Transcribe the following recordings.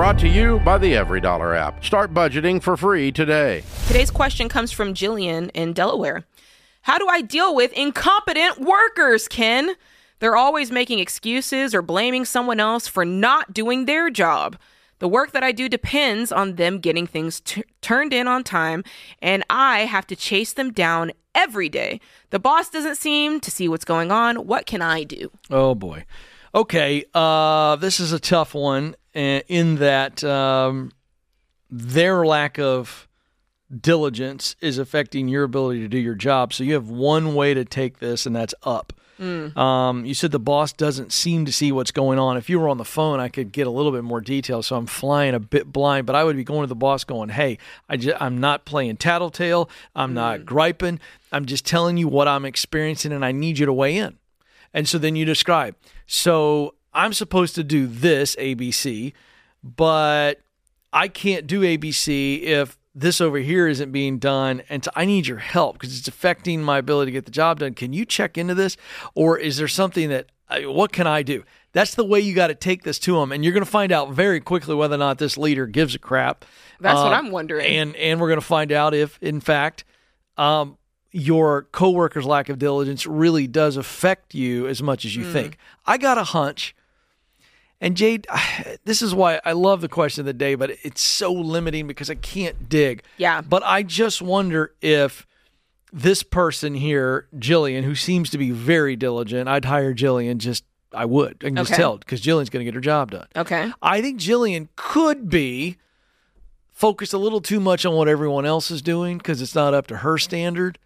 Brought to you by the EveryDollar app. Start budgeting for free today. Today's question comes from Jillian in Delaware. How do I deal with incompetent workers, Ken? They're always making excuses or blaming someone else for not doing their job. The work that I do depends on them getting things t- turned in on time, and I have to chase them down every day. The boss doesn't seem to see what's going on. What can I do? Oh boy. Okay, uh, this is a tough one uh, in that um, their lack of diligence is affecting your ability to do your job. So you have one way to take this, and that's up. Um, you said the boss doesn't seem to see what's going on. If you were on the phone, I could get a little bit more detail. So I'm flying a bit blind, but I would be going to the boss going, "Hey, I just, I'm not playing tattletale. I'm not griping. I'm just telling you what I'm experiencing, and I need you to weigh in." And so then you describe. So I'm supposed to do this ABC, but I can't do ABC if this over here isn't being done. And so I need your help because it's affecting my ability to get the job done. Can you check into this? Or is there something that, uh, what can I do? That's the way you got to take this to them. And you're going to find out very quickly whether or not this leader gives a crap. That's what Uh, I'm wondering. And, and we're going to find out if, in fact, um, your coworker's lack of diligence really does affect you as much as you Hmm. think. I got a hunch. And Jade, this is why I love the question of the day, but it's so limiting because I can't dig. Yeah. But I just wonder if this person here, Jillian, who seems to be very diligent, I'd hire Jillian just, I would. I can just Okay. tell because Jillian's going to get her job done. okay. I think Jillian could be focused a little too much on what everyone else is doing because it's not up to her standard.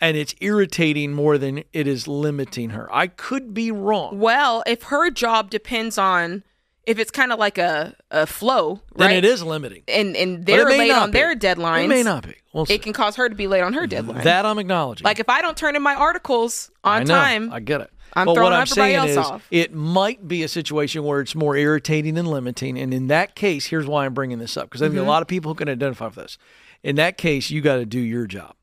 And it's irritating more than it is limiting her. I could be wrong. Well, if her job depends on if it's kind of like a, a flow, Then right? it is limiting. And and they're late on be. their deadlines. It may not be. We'll see. It can cause her to be late on her deadline. That I'm acknowledging. like if I don't turn in my articles on I know, time, I get it. I'm but throwing what I'm everybody saying else is, off. it might be a situation where it's more irritating than limiting. And in that case, here's why I'm bringing this up because I think Mm-hmm. a lot of people who can identify with this. In that case, you got to do your job,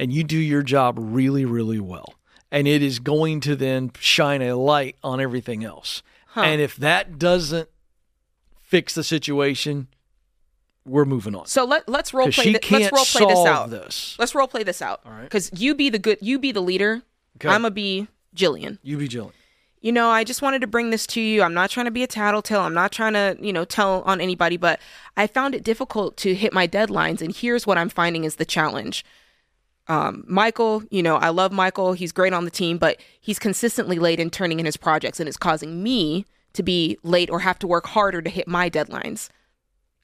and you do your job really, really well, and it is going to then shine a light on everything else. And if that doesn't fix the situation, we're moving on. so let let's role play. she Th- can't let's role play this out. this. Let's role play this out. All right. Because you be the good, you be the leader. Okay. I'm gonna be Jillian. You be Jillian. you know, I just wanted to bring this to you. I'm not trying to be a tattletale. I'm not trying to, you know, tell on anybody, but I found it difficult to hit my deadlines. And here's what I'm finding is the challenge. Um, Michael, you know, I love Michael. He's great on the team, but he's consistently late in turning in his projects, and it's causing me to be late or have to work harder to hit my deadlines.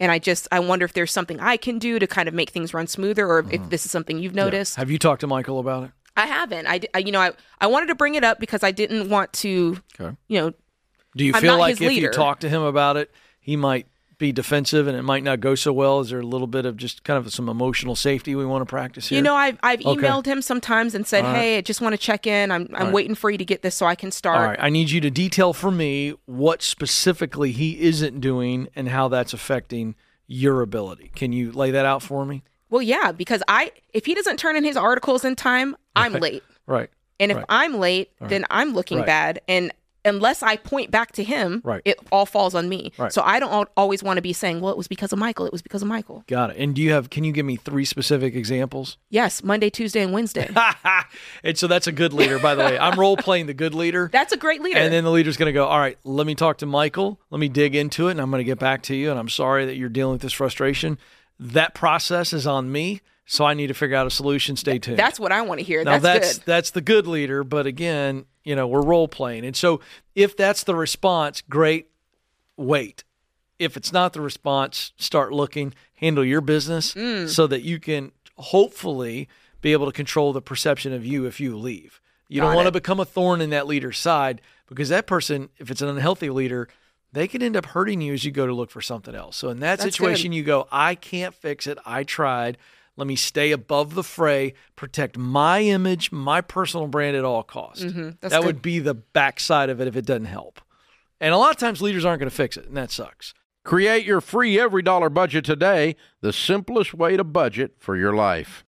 And I just, I wonder if there's something I can do to kind of make things run smoother, or if this is something you've noticed. Have you talked to Michael about it? I haven't. I, I, you know, I, I wanted to bring it up because I didn't want to, Okay. you know, Do you I'm feel like if leader. you talk to him about it, he might be defensive and it might not go so well? Is there a little bit of just kind of some emotional safety we want to practice here? You know, I've I've Okay. emailed him sometimes and said, right. "Hey, I just want to check in. I'm I'm right. waiting for you to get this so I can start." All right, I need you to detail for me what specifically he isn't doing and how that's affecting your ability. Can you lay that out for me? Well, yeah, because I if he doesn't turn in his articles in time, I'm late. Right. And if Right. I'm late, then I'm looking Right. bad. And unless I point back to him, Right. it all falls on me. Right. So I don't always want to be saying, "Well, it was because of Michael. It was because of Michael." Got it. And do you have can you give me three specific examples? Yes, Monday, Tuesday, and Wednesday. and so that's a good leader, by the way. I'm role playing the good leader. That's a great leader. And then the leader's going to go, All right, let me talk to Michael. Let me dig into it, and I'm going to get back to you. And I'm sorry that you're dealing with this frustration. That process is on me. So I need to figure out a solution. Stay tuned. that's what I want to hear. now that's, that's good. that's the good leader, but again, you know, we're role playing. And so if that's the response, great. Wait. If it's not the response, start looking, handle your business Mm. so that you can hopefully be able to control the perception of you if you leave. You don't Got want to become a thorn in that leader's side because that person, if it's an unhealthy leader, they can end up hurting you as you go to look for something else. So in that That's situation, you go, I can't fix it. I tried. Let me stay above the fray, protect my image, my personal brand at all costs. Mm-hmm. That good. would be the backside of it if it doesn't help. And a lot of times leaders aren't going to fix it, and that sucks. Create your free EveryDollar budget today, the simplest way to budget for your life.